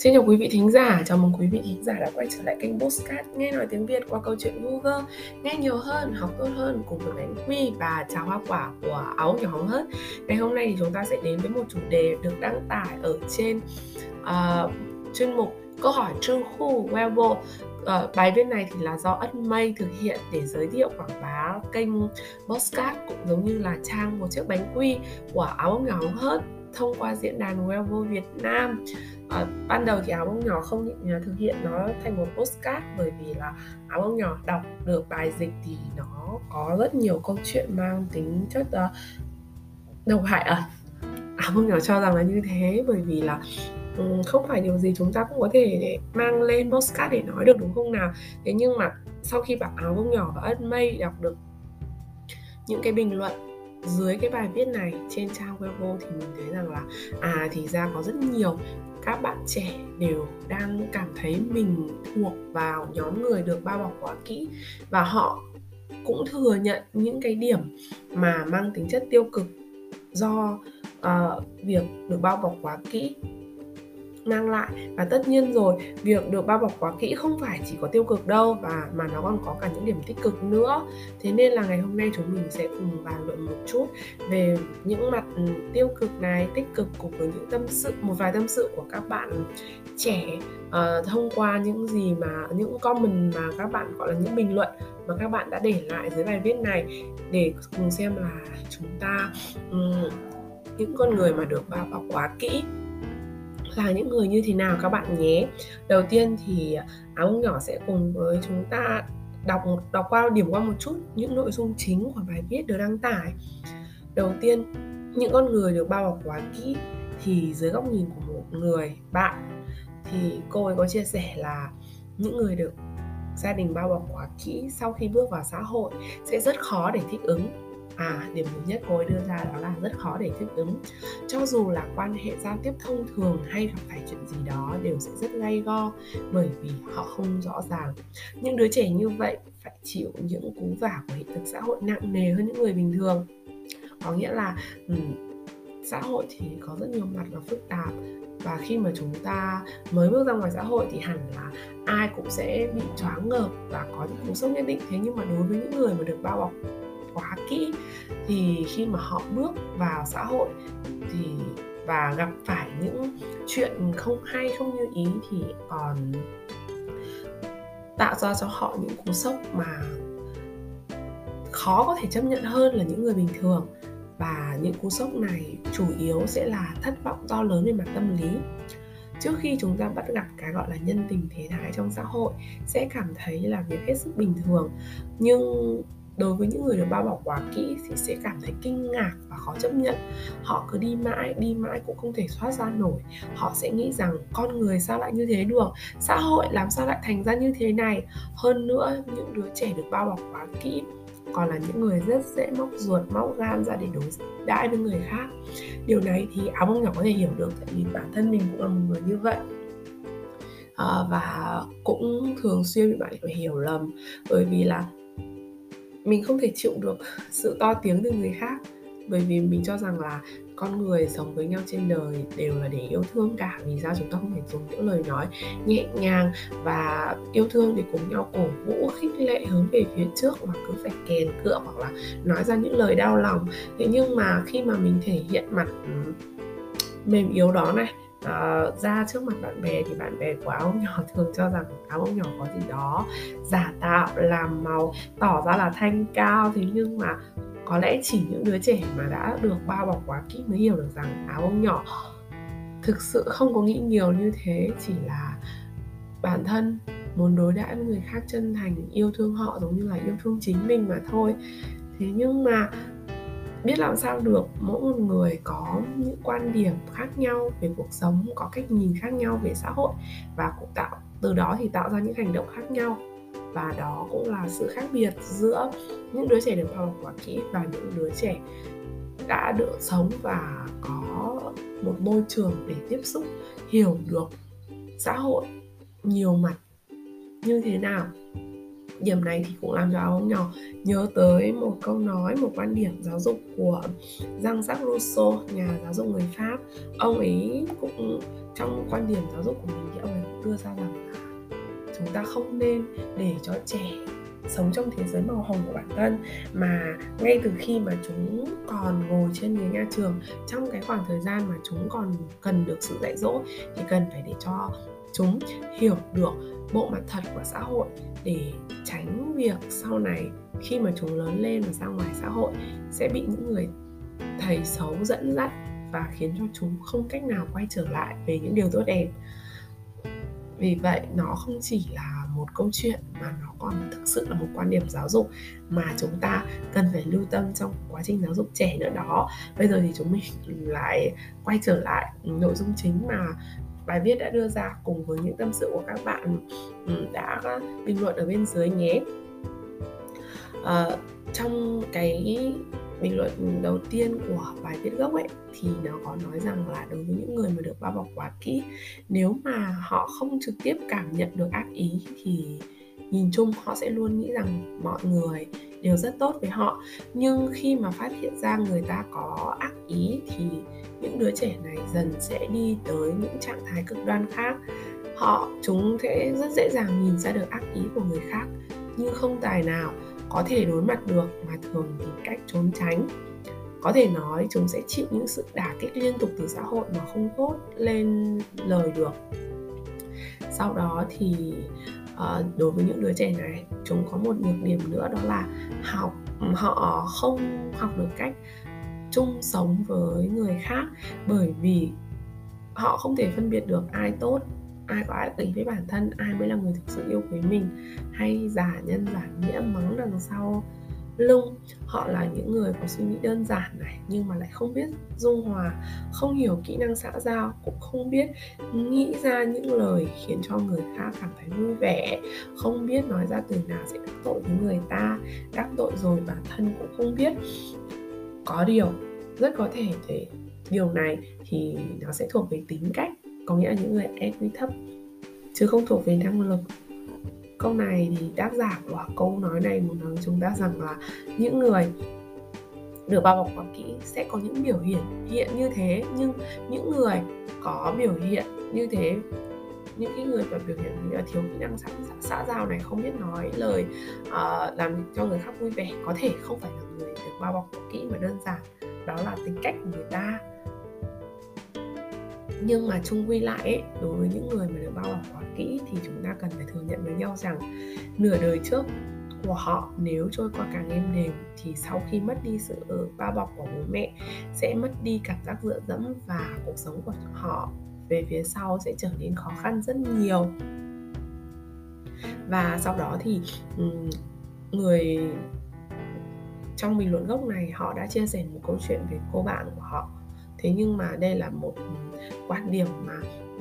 Xin chào quý vị thính giả, chào mừng quý vị thính giả đã quay trở lại kênh Postcard Nghe nói tiếng Việt qua câu chuyện Google. Nghe nhiều hơn, học tốt hơn cùng với bánh quy và trà hoa quả của áo nhỏ hóng hớt Ngày hôm nay thì chúng ta sẽ đến với một chủ đề được đăng tải ở trên uh, chuyên mục câu hỏi trương khu Weibo. Uh, bài viết này thì là do ất mây thực hiện để giới thiệu quảng bá kênh Postcard cũng giống như là trang một chiếc bánh quy của áo nhỏ hóng hớt thông qua diễn đàn Weibo Việt Nam. À, ban đầu thì áo bông nhỏ không ờ, thực hiện nó thành một postcard bởi vì là áo bông nhỏ đọc được bài dịch thì nó có rất nhiều câu chuyện mang tính chất uh, độc hại ẩn. Áo bông nhỏ cho rằng là như thế bởi vì là um, không phải điều gì chúng ta cũng có thể để mang lên postcard để nói được đúng không nào? Thế nhưng mà sau khi bạn áo bông nhỏ và ân mây đọc được những cái bình luận dưới cái bài viết này trên trang Weibo thì mình thấy rằng là à thì ra có rất nhiều các bạn trẻ đều đang cảm thấy mình thuộc vào nhóm người được bao bọc quá kỹ. Và họ cũng thừa nhận những cái điểm mà mang tính chất tiêu cực do uh, việc được bao bọc quá kỹ mang lại. Và tất nhiên rồi việc được bao bọc quá kỹ không phải chỉ có tiêu cực đâu và mà nó còn có cả những điểm tích cực nữa. Thế nên là ngày hôm nay chúng mình sẽ cùng bàn luận một chút về những mặt ừ, tiêu cực này tích cực cùng với những tâm sự một vài tâm sự của các bạn trẻ uh, thông qua những gì mà những comment mà các bạn gọi là những bình luận mà các bạn đã để lại dưới bài viết này để cùng xem là chúng ta um, những con người mà được bao bọc quá kỹ là những người như thế nào các bạn nhé. Đầu tiên thì à, áo nhỏ sẽ cùng với chúng ta đọc đọc qua, điểm qua một chút những nội dung chính của bài viết được đăng tải. Đầu tiên, những con người được bao bọc quá kỹ thì dưới góc nhìn của một người bạn thì cô ấy có chia sẻ là những người được gia đình bao bọc quá kỹ sau khi bước vào xã hội sẽ rất khó để thích ứng à điểm thứ nhất cô ấy đưa ra đó là rất khó để thích ứng. Cho dù là quan hệ giao tiếp thông thường hay gặp phải chuyện gì đó đều sẽ rất gay go bởi vì họ không rõ ràng. Những đứa trẻ như vậy phải chịu những cú vả của hiện thực xã hội nặng nề hơn những người bình thường. Có nghĩa là xã hội thì có rất nhiều mặt và phức tạp và khi mà chúng ta mới bước ra ngoài xã hội thì hẳn là ai cũng sẽ bị choáng ngợp và có những cú sốc nhất định. Thế nhưng mà đối với những người mà được bao bọc quá kỹ. Thì khi mà họ bước vào xã hội thì, và gặp phải những chuyện không hay, không như ý thì còn tạo ra cho họ những cú sốc mà khó có thể chấp nhận hơn là những người bình thường. Và những cú sốc này chủ yếu sẽ là thất vọng to lớn về mặt tâm lý. Trước khi chúng ta bắt gặp cái gọi là nhân tình thế thái trong xã hội, sẽ cảm thấy là việc hết sức bình thường. Nhưng đối với những người được bao bọc quá kỹ thì sẽ cảm thấy kinh ngạc và khó chấp nhận. Họ cứ đi mãi đi mãi cũng không thể thoát ra nổi. Họ sẽ nghĩ rằng con người sao lại như thế được? Xã hội làm sao lại thành ra như thế này? Hơn nữa những đứa trẻ được bao bọc quá kỹ còn là những người rất dễ móc ruột móc gan ra để đối đãi với người khác. Điều này thì áo bông nhỏ có thể hiểu được tại vì bản thân mình cũng là một người như vậy. À, và cũng thường xuyên bị bạn phải hiểu lầm bởi vì là mình không thể chịu được sự to tiếng từ người khác. Bởi vì mình cho rằng là con người sống với nhau trên đời đều là để yêu thương cả. Vì sao chúng ta không thể dùng những lời nói nhẹ nhàng và yêu thương để cùng nhau cổ vũ, khích lệ hướng về phía trước mà cứ phải kèn cựa hoặc là nói ra những lời đau lòng. Thế nhưng mà khi mà mình thể hiện mặt ừ, mềm yếu đó này uh, ra trước mặt bạn bè thì bạn bè của áo nhỏ thường cho rằng áo nhỏ có gì đó giả tạo làm màu tỏ ra là thanh cao. Thế nhưng mà có lẽ chỉ những đứa trẻ mà đã được bao bọc quá kỹ mới hiểu được rằng áo bông nhỏ thực sự không có nghĩ nhiều như thế. Chỉ là bản thân muốn đối đãi với người khác chân thành yêu thương họ giống như là yêu thương chính mình mà thôi. Thế nhưng mà biết làm sao được. Mỗi một người có những quan điểm khác nhau về cuộc sống, có cách nhìn khác nhau về xã hội và cũng tạo, từ đó thì tạo ra những hành động khác nhau. Và đó cũng là sự khác biệt giữa những đứa trẻ được học bọc quá kỹ và những đứa trẻ đã được sống và có một môi trường để tiếp xúc, hiểu được xã hội nhiều mặt như thế nào điểm này thì cũng làm cho ông nhỏ nhớ tới một câu nói, một quan điểm giáo dục của Jean-Jacques Rousseau, nhà giáo dục người Pháp. Ông ấy cũng, trong quan điểm giáo dục của mình thì ông ấy cũng đưa ra rằng là chúng ta không nên để cho trẻ sống trong thế giới màu hồng của bản thân, mà ngay từ khi mà chúng còn ngồi trên ghế nhà trường, trong cái khoảng thời gian mà chúng còn cần được sự dạy dỗ thì cần phải để cho chúng hiểu được bộ mặt thật của xã hội để tránh việc sau này khi mà chúng lớn lên và ra ngoài xã hội sẽ bị những người thầy xấu dẫn dắt và khiến cho chúng không cách nào quay trở lại về những điều tốt đẹp. Vì vậy, nó không chỉ là một câu chuyện mà nó còn thực sự là một quan điểm giáo dục mà chúng ta cần phải lưu tâm trong quá trình giáo dục trẻ nữa đó. Bây giờ thì chúng mình lại quay trở lại nội dung chính mà bài viết đã đưa ra cùng với những tâm sự của các bạn ừ, đã bình luận ở bên dưới nhé. À, trong cái bình luận đầu tiên của bài viết gốc ấy thì nó có nói rằng là đối với những người mà được bao bọc quá kỹ nếu mà họ không trực tiếp cảm nhận được ác ý thì nhìn chung họ sẽ luôn nghĩ rằng mọi người đều rất tốt với họ. Nhưng khi mà phát hiện ra người ta có ác ý thì những đứa trẻ này dần sẽ đi tới những trạng thái cực đoan khác. Họ, chúng sẽ rất dễ dàng nhìn ra được ác ý của người khác, nhưng không tài nào có thể đối mặt được mà thường tìm cách trốn tránh. Có thể nói chúng sẽ chịu những sự đả kích liên tục từ xã hội mà không tốt lên lời được. Sau đó thì ờ, đối với những đứa trẻ này, chúng có một nhược điểm nữa đó là học, họ không học được cách chung sống với người khác bởi vì họ không thể phân biệt được ai tốt, ai có ác tính với bản thân, ai mới là người thực sự yêu quý mình hay giả nhân, giả nghĩa, mắng đằng sau lưng. Họ là những người có suy nghĩ đơn giản này nhưng mà lại không biết dung hòa, không hiểu kỹ năng xã giao, cũng không biết nghĩ ra những lời khiến cho người khác cảm thấy vui vẻ, không biết nói ra từ nào sẽ đắc tội với người ta, đắc tội rồi bản thân cũng không biết có điều rất có thể để điều này thì nó sẽ thuộc về tính cách có nghĩa là những người EQ thấp chứ không thuộc về năng lực. Câu này thì tác giả của câu nói này muốn nói chúng ta rằng là những người được bao bọc quá kỹ sẽ có những biểu hiện hiện như thế nhưng những người có biểu hiện như thế những cái người mà biểu hiện như là thiếu kỹ năng xã, xã giao này không biết nói lời uh, làm cho người khác vui vẻ có thể không phải là người bao bọc kỹ mà đơn giản. Đó là tính cách của người ta. Nhưng mà chung quy lại ấy, đối với những người mà được bao bọc quá kỹ thì chúng ta cần phải thừa nhận với nhau rằng nửa đời trước của họ nếu trôi qua càng êm đềm thì sau khi mất đi sự ờ, bao bọc của bố mẹ sẽ mất đi cảm giác dựa dẫm và cuộc sống của họ. Về phía sau sẽ trở nên khó khăn rất nhiều. Và sau đó thì người trong bình luận gốc này họ đã chia sẻ một câu chuyện về cô bạn của họ. Thế nhưng mà đây là một quan điểm mà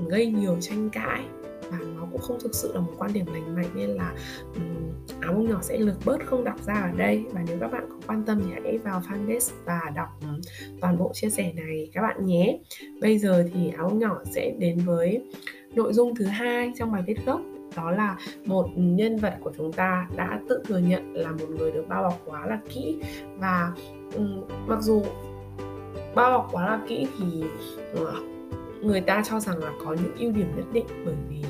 gây nhiều tranh cãi và nó cũng không thực sự là một quan điểm lành mạnh nên là um, áo bông nhỏ sẽ lược bớt không đọc ra ở đây. Và nếu các bạn có quan tâm thì hãy vào fanpage và đọc um, toàn bộ chia sẻ này các bạn nhé. Bây giờ thì áo bông nhỏ sẽ đến với nội dung thứ hai trong bài viết gốc đó là một nhân vật của chúng ta đã tự thừa nhận là một người được bao bọc quá là kỹ. Và um, mặc dù bao bọc quá là kỹ thì uh, người ta cho rằng là có những ưu điểm nhất định bởi vì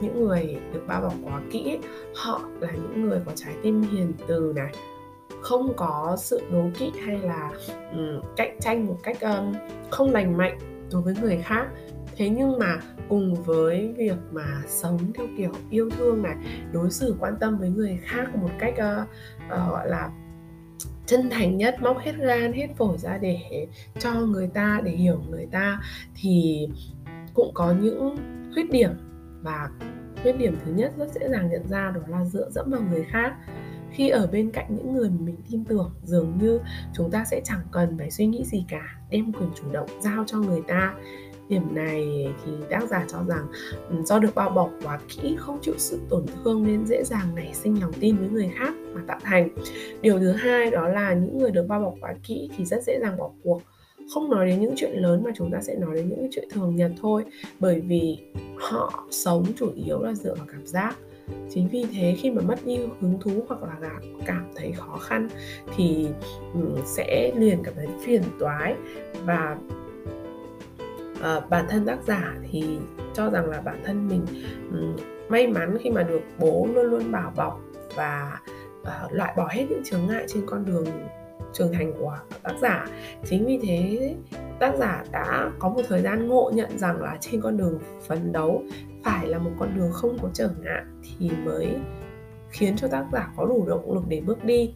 những người được bao bọc quá kỹ họ là những người có trái tim hiền từ này không có sự đố kỵ hay là um, cạnh tranh một cách um, không lành mạnh đối với người khác thế nhưng mà cùng với việc mà sống theo kiểu yêu thương này đối xử quan tâm với người khác một cách uh, uh, gọi là chân thành nhất móc hết gan hết phổi ra để cho người ta để hiểu người ta thì cũng có những khuyết điểm. Và khuyết điểm thứ nhất rất dễ dàng nhận ra đó là dựa dẫm vào người khác. Khi ở bên cạnh những người mà mình tin tưởng dường như chúng ta sẽ chẳng cần phải suy nghĩ gì cả đem quyền chủ động giao cho người ta điểm này thì tác giả cho rằng ừ, do được bao bọc quá kỹ, không chịu sự tổn thương nên dễ dàng nảy sinh lòng tin với người khác mà tạo thành. Điều thứ hai đó là những người được bao bọc quá kỹ thì rất dễ dàng bỏ cuộc. Không nói đến những chuyện lớn mà chúng ta sẽ nói đến những chuyện thường nhật thôi, bởi vì họ sống chủ yếu là dựa vào cảm giác. Chính vì thế khi mà mất đi hứng thú hoặc là cảm thấy khó khăn thì ừ, sẽ liền cảm thấy phiền toái và Ờ, bản thân tác giả thì cho rằng là bản thân mình um, may mắn khi mà được bố luôn luôn bảo bọc và uh, loại bỏ hết những chướng ngại trên con đường trưởng thành của tác giả. Chính vì thế tác giả đã có một thời gian ngộ nhận rằng là trên con đường phấn đấu phải là một con đường không có trở ngại thì mới khiến cho tác giả có đủ động lực để bước đi.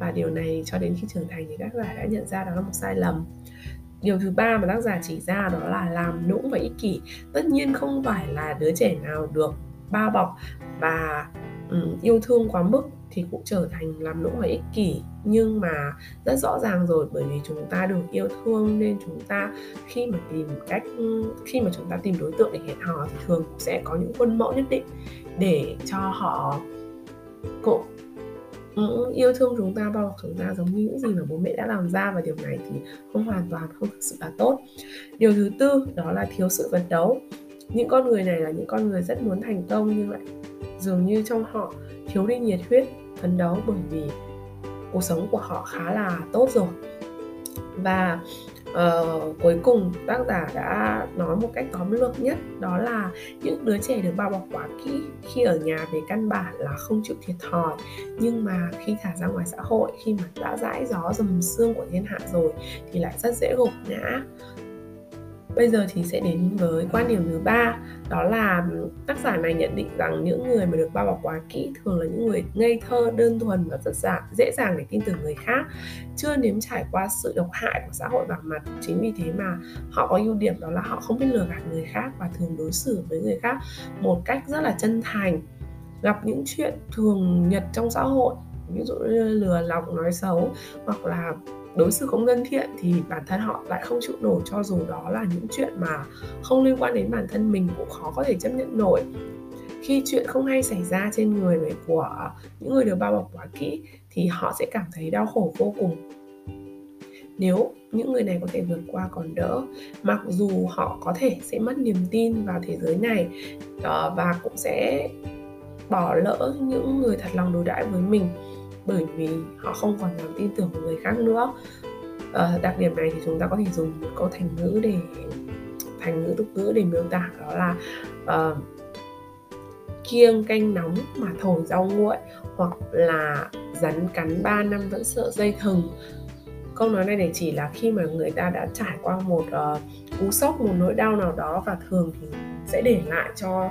Và điều này cho đến khi trưởng thành thì tác giả đã nhận ra đó là một sai lầm điều thứ ba mà tác giả chỉ ra đó là làm nũng và ích kỷ. Tất nhiên không phải là đứa trẻ nào được bao bọc và um, yêu thương quá mức thì cũng trở thành làm nũng và ích kỷ. Nhưng mà rất rõ ràng rồi bởi vì chúng ta được yêu thương nên chúng ta khi mà tìm cách khi mà chúng ta tìm đối tượng để hẹn hò thì thường cũng sẽ có những khuôn mẫu nhất định để cho họ cũng yêu thương chúng ta, bao bọc chúng ta giống như những gì mà bố mẹ đã làm ra và điều này thì không hoàn toàn không thực sự là tốt. Điều thứ tư, đó là thiếu sự phấn đấu. Những con người này là những con người rất muốn thành công nhưng lại dường như trong họ thiếu đi nhiệt huyết, phấn đấu bởi vì cuộc sống của họ khá là tốt rồi. Và uh, cuối cùng tác giả đã nói một cách tóm lược nhất đó là những đứa trẻ được bao bọc quá kỹ khi ở nhà về căn bản là không chịu thiệt thòi. Nhưng mà khi thả ra ngoài xã hội khi mà đã dãi gió dầm xương của thiên hạ rồi thì lại rất dễ gục ngã. Bây giờ thì sẽ đến với quan điểm thứ ba đó là tác giả này nhận định rằng những người mà được bao bọc quá kỹ thường là những người ngây thơ, đơn thuần và rất dàng, dễ dàng để tin tưởng người khác, chưa nếm trải qua sự độc hại của xã hội bằng mặt. Chính vì thế mà họ có ưu điểm đó là họ không biết lừa gạt người khác và thường đối xử với người khác một cách rất là chân thành. Gặp những chuyện thường nhật trong xã hội ví dụ như lừa lọc nói xấu hoặc là đối xử không thân thiện thì bản thân họ lại không chịu nổi cho dù đó là những chuyện mà không liên quan đến bản thân mình cũng khó có thể chấp nhận nổi. Khi chuyện không hay xảy ra trên người của những người được bao bọc quá kỹ thì họ sẽ cảm thấy đau khổ vô cùng. Nếu những người này có thể vượt qua còn đỡ, mặc dù họ có thể sẽ mất niềm tin vào thế giới này ờ, và cũng sẽ bỏ lỡ những người thật lòng đối đãi với mình bởi vì họ không còn dám tin tưởng vào người khác nữa. À, đặc điểm này thì chúng ta có thể dùng một câu thành ngữ để thành ngữ tục ngữ để miêu tả đó là uh, kiêng canh nóng mà thổi rau nguội hoặc là rắn cắn 3 năm vẫn sợ dây thừng. Câu nói này để chỉ là khi mà người ta đã trải qua một uh, cú sốc một nỗi đau nào đó và thường thì sẽ để lại cho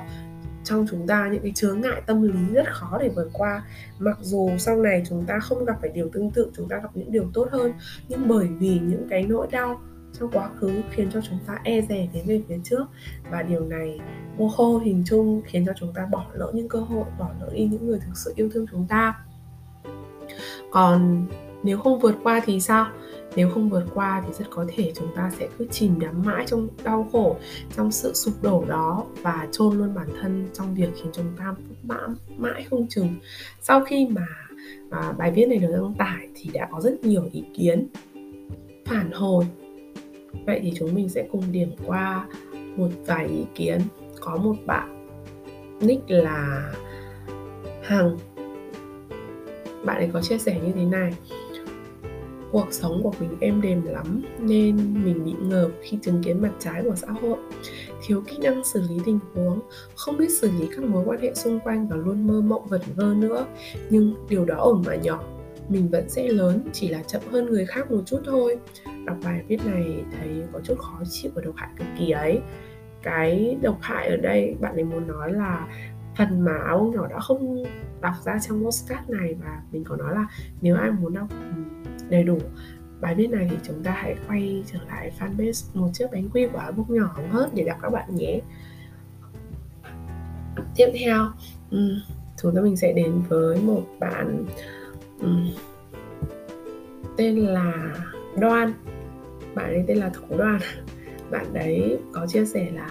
trong chúng ta những cái chướng ngại tâm lý rất khó để vượt qua. Mặc dù sau này chúng ta không gặp phải điều tương tự, chúng ta gặp những điều tốt hơn, nhưng bởi vì những cái nỗi đau trong quá khứ khiến cho chúng ta e dè tiến về phía trước. Và điều này vô khô hình chung khiến cho chúng ta bỏ lỡ những cơ hội, bỏ lỡ đi những người thực sự yêu thương chúng ta. Còn nếu không vượt qua thì sao? Nếu không vượt qua thì rất có thể chúng ta sẽ cứ chìm đắm mãi trong đau khổ trong sự sụp đổ đó và chôn luôn bản thân trong việc khiến chúng ta mãi, mãi không chừng. Sau khi mà à, bài viết này được đăng tải thì đã có rất nhiều ý kiến phản hồi. Vậy thì chúng mình sẽ cùng điểm qua một vài ý kiến. Có một bạn nick là hằng. Bạn ấy có chia sẻ như thế này cuộc sống của mình êm đềm lắm nên mình bị ngợp khi chứng kiến mặt trái của xã hội. Thiếu kỹ năng xử lý tình huống, không biết xử lý các mối quan hệ xung quanh và luôn mơ mộng vẩn vơ nữa, nhưng điều đó ổn mà nhỏ. Mình vẫn sẽ lớn, chỉ là chậm hơn người khác một chút thôi. Đọc bài viết này thấy có chút khó chịu và độc hại cực kỳ ấy. Cái độc hại ở đây bạn ấy muốn nói là phần mà ông nhỏ đã không đọc ra trong postcard này và mình có nói là nếu ai muốn đọc ừ, đầy đủ bài viết này thì chúng ta hãy quay trở lại fanpage một chiếc bánh quy của bốc nhỏ hóng hớt để đọc các bạn nhé. Tiếp theo um, chúng ta mình sẽ đến với một bạn um, tên là đoan. Bạn ấy tên là thủ đoan. Bạn đấy có chia sẻ là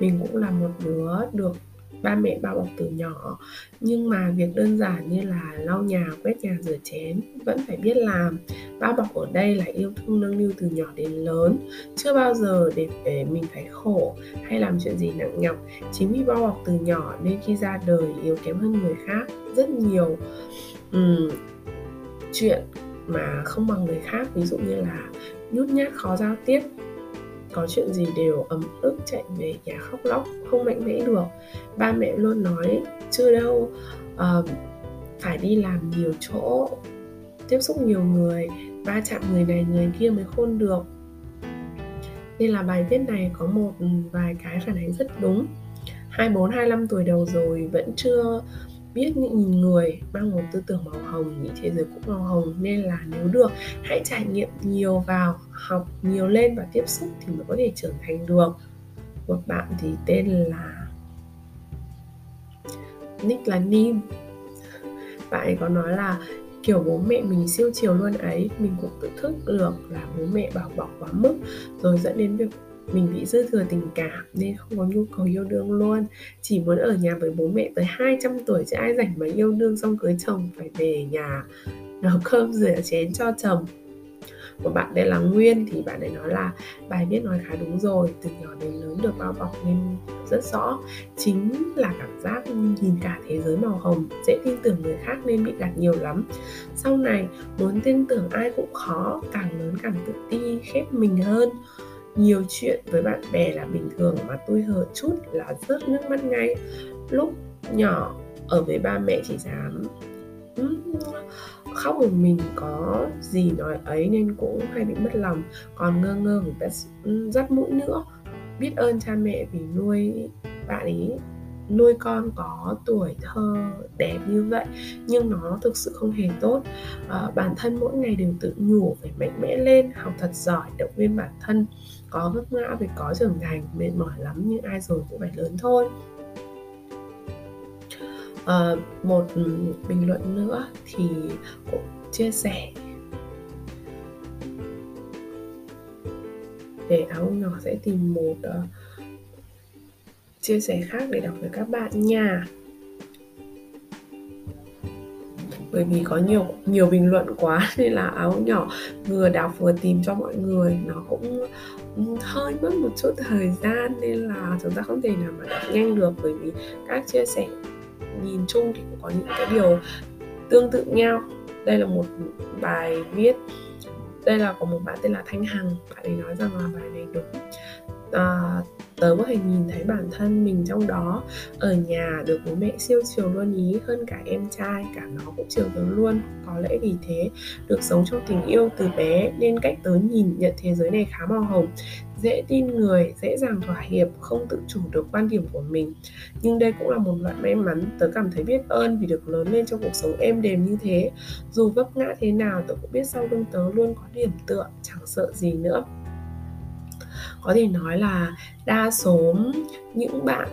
mình cũng là một đứa được ba mẹ bao bọc từ nhỏ. Nhưng mà việc đơn giản như là lau nhà quét nhà rửa chén vẫn phải biết làm. Bao bọc ở đây là yêu thương nâng niu từ nhỏ đến lớn. Chưa bao giờ để, để mình phải khổ hay làm chuyện gì nặng nhọc. Chính vì bao bọc từ nhỏ nên khi ra đời yếu kém hơn người khác rất nhiều. Um, chuyện mà không bằng người khác ví dụ như là nhút nhát khó giao tiếp có chuyện gì đều ấm ức chạy về nhà khóc lóc không mạnh mẽ được. Ba mẹ luôn nói chưa đâu uh, phải đi làm nhiều chỗ tiếp xúc nhiều người va chạm người này người kia mới khôn được. Nên là bài viết này có một ừ, vài cái phản ánh rất đúng. 24 25 tuổi đầu rồi vẫn chưa biết những nhìn người mang một tư tưởng màu hồng nghĩ thế giới cũng màu hồng, nên là nếu được, hãy trải nghiệm nhiều vào, học nhiều lên và tiếp xúc thì mới có thể trưởng thành được. Một bạn thì tên là nick là nim. Bạn ấy có nói là kiểu bố mẹ mình siêu chiều luôn ấy, mình cũng tự thức được là bố mẹ bảo bọc quá mức, rồi dẫn đến việc mình bị dư thừa tình cảm nên không có nhu cầu yêu đương luôn. Chỉ muốn ở nhà với bố mẹ tới 200 tuổi chứ ai rảnh mà yêu đương xong cưới chồng phải về nhà nấu cơm rửa chén cho chồng. Một bạn đây là Nguyên thì bạn ấy nói là, bài viết nói khá đúng rồi, từ nhỏ đến lớn được bao bọc nên rất rõ. Chính là cảm giác nhìn cả thế giới màu hồng, dễ tin tưởng người khác nên bị gạt nhiều lắm. Sau này, muốn tin tưởng ai cũng khó, càng lớn càng tự ti, khép mình hơn nhiều chuyện với bạn bè là bình thường mà tôi hờ chút là rớt nước mắt ngay. Lúc nhỏ ở với ba mẹ chỉ dám khóc một mình có gì nói ấy nên cũng hay bị mất lòng còn ngơ ngơ vì bé dắt mũi nữa. Biết ơn cha mẹ vì nuôi bạn ấy nuôi con có tuổi thơ đẹp như vậy nhưng nó thực sự không hề tốt. À, bản thân mỗi ngày đều tự nhủ phải mạnh mẽ lên học thật giỏi động viên bản thân có vấp ngã phải có trưởng thành mệt mỏi lắm nhưng ai rồi cũng phải lớn thôi. À, một bình luận nữa thì cũng chia sẻ. Để áo nhỏ sẽ tìm một uh, chia sẻ khác để đọc với các bạn nha. Bởi vì có nhiều nhiều bình luận quá nên là áo nhỏ vừa đọc vừa tìm cho mọi người nó cũng hơi mất một chút thời gian nên là chúng ta không thể nào mà đọc nhanh được bởi vì các chia sẻ nhìn chung thì cũng có những cái điều tương tự nhau. Đây là một bài viết đây là có một bạn tên là thanh hằng bạn ấy nói rằng là bài này đúng. À, tớ có thể nhìn thấy bản thân mình trong đó. Ở nhà được bố mẹ siêu chiều luôn ý, hơn cả em trai, cả nó cũng chiều tớ luôn. Có lẽ vì thế, được sống trong tình yêu từ bé, nên cách tớ nhìn nhận thế giới này khá màu hồng. Dễ tin người, dễ dàng thỏa hiệp, không tự chủ được quan điểm của mình. Nhưng đây cũng là một loại may mắn, tớ cảm thấy biết ơn vì được lớn lên trong cuộc sống êm đềm như thế. Dù vấp ngã thế nào, tớ cũng biết sau lưng tớ luôn có điểm tựa, chẳng sợ gì nữa có thể nói là đa số những bạn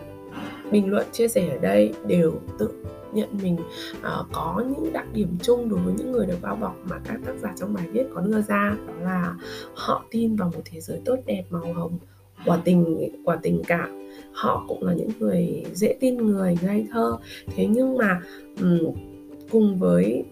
bình luận chia sẻ ở đây đều tự nhận mình uh, có những đặc điểm chung đối với những người được bao bọc mà các tác giả trong bài viết có đưa ra đó là họ tin vào một thế giới tốt đẹp màu hồng quả tình quả tình cảm. Họ cũng là những người dễ tin người ngây thơ. Thế nhưng mà um, cùng với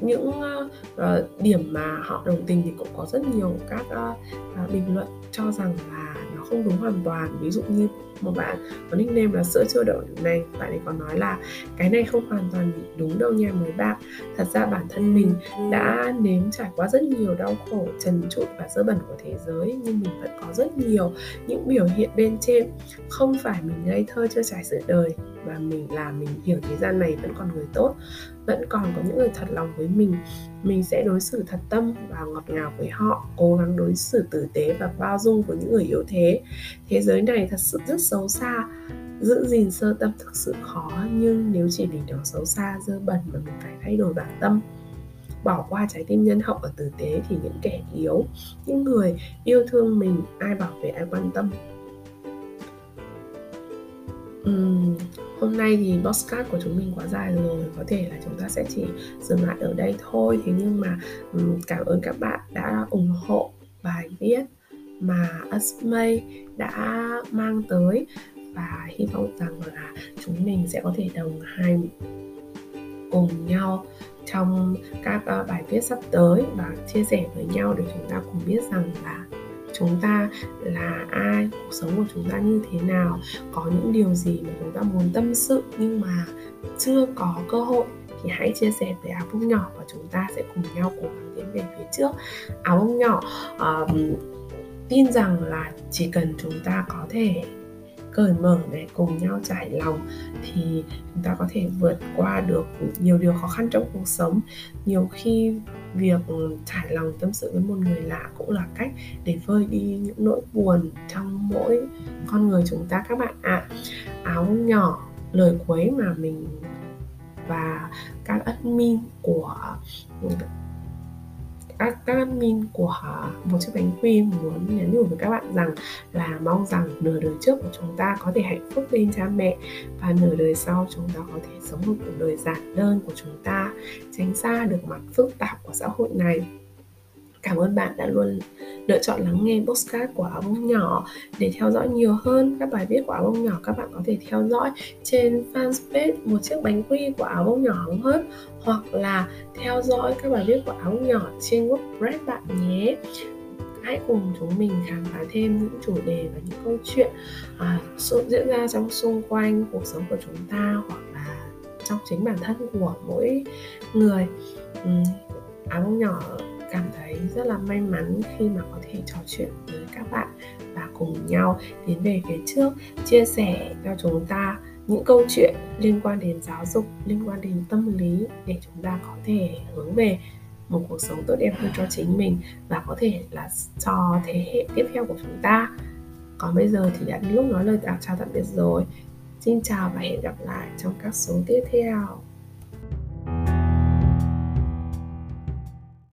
những uh, điểm mà họ đồng tình thì cũng có rất nhiều các uh, bình luận cho rằng là nó không đúng hoàn toàn. Ví dụ như một bạn có nickname là sữa chua đậu này bạn ấy còn nói là cái này không hoàn toàn đúng đâu nha mấy bạn. Thật ra bản thân mình đã nếm trải qua rất nhiều đau khổ trần trụi và dơ bẩn của thế giới nhưng mình vẫn có rất nhiều những biểu hiện bên trên. Không phải mình ngây thơ chưa trải sự đời mà mình là mình hiểu thế gian này vẫn còn người tốt vẫn còn có những người thật lòng với mình mình sẽ đối xử thật tâm và ngọt ngào với họ cố gắng đối xử tử tế và bao dung với những người yếu thế. Thế giới này thật sự rất xấu xa giữ gìn sơ tâm thực sự khó nhưng nếu chỉ vì nó xấu xa dơ bẩn mà mình phải thay đổi bản tâm. Bỏ qua trái tim nhân hậu và tử tế thì những kẻ yếu những người yêu thương mình ai bảo vệ ai quan tâm. Uhm, hôm nay thì podcast của chúng mình quá dài rồi, có thể là chúng ta sẽ chỉ dừng lại ở đây thôi. Thế nhưng mà cảm ơn các bạn đã ủng hộ bài viết mà Asmay đã mang tới. Và hy vọng rằng là chúng mình sẽ có thể đồng hành cùng nhau trong các ờ, bài viết sắp tới và chia sẻ với nhau để chúng ta cùng biết rằng là chúng ta là ai cuộc sống của chúng ta như thế nào có những điều gì mà chúng ta muốn tâm sự nhưng mà chưa có cơ hội thì hãy chia sẻ với áo bông nhỏ và chúng ta sẽ cùng nhau cố gắng tiến về phía trước. Áo bông nhỏ um, tin rằng là chỉ cần chúng ta có thể cởi mở để cùng nhau trải lòng thì chúng ta có thể vượt qua được nhiều điều khó khăn trong cuộc sống. Nhiều khi việc trải lòng tâm sự với một người lạ cũng là cách để vơi đi những nỗi buồn trong mỗi con người chúng ta các bạn ạ à. áo nhỏ, lời quấy mà mình và các admin của các, các admin của một chiếc bánh quy muốn nhắn nhủ với các bạn rằng là mong rằng nửa đời trước của chúng ta có thể hạnh phúc bên cha mẹ và nửa đời sau chúng ta có thể sống một cuộc đời giản đơn của chúng ta tránh xa được mặt phức tạp của xã hội này cảm ơn bạn đã luôn lựa chọn lắng nghe postcard của áo bông nhỏ để theo dõi nhiều hơn các bài viết của áo bông nhỏ. Các bạn có thể theo dõi trên fanpage một chiếc bánh quy của áo bông nhỏ hóng hớt hoặc là theo dõi các bài viết của áo bông nhỏ trên WordPress bạn nhé. Hãy cùng chúng mình khám phá thêm những chủ đề và những câu chuyện à, diễn ra trong xung quanh cuộc sống của chúng ta hoặc là trong chính bản thân của mỗi người. Ừ, áo bông nhỏ cảm thấy rất là may mắn khi mà có thể trò chuyện với các bạn và cùng nhau. Tiến về phía trước, chia sẻ cho chúng ta những câu chuyện liên quan đến giáo dục, liên quan đến tâm lý để chúng ta có thể hướng về một cuộc sống tốt đẹp hơn cho chính mình và có thể là cho thế hệ tiếp theo của chúng ta. Còn bây giờ thì đã đến lúc nói lời chào tạm biệt rồi. Xin chào và hẹn gặp lại trong các số tiếp theo.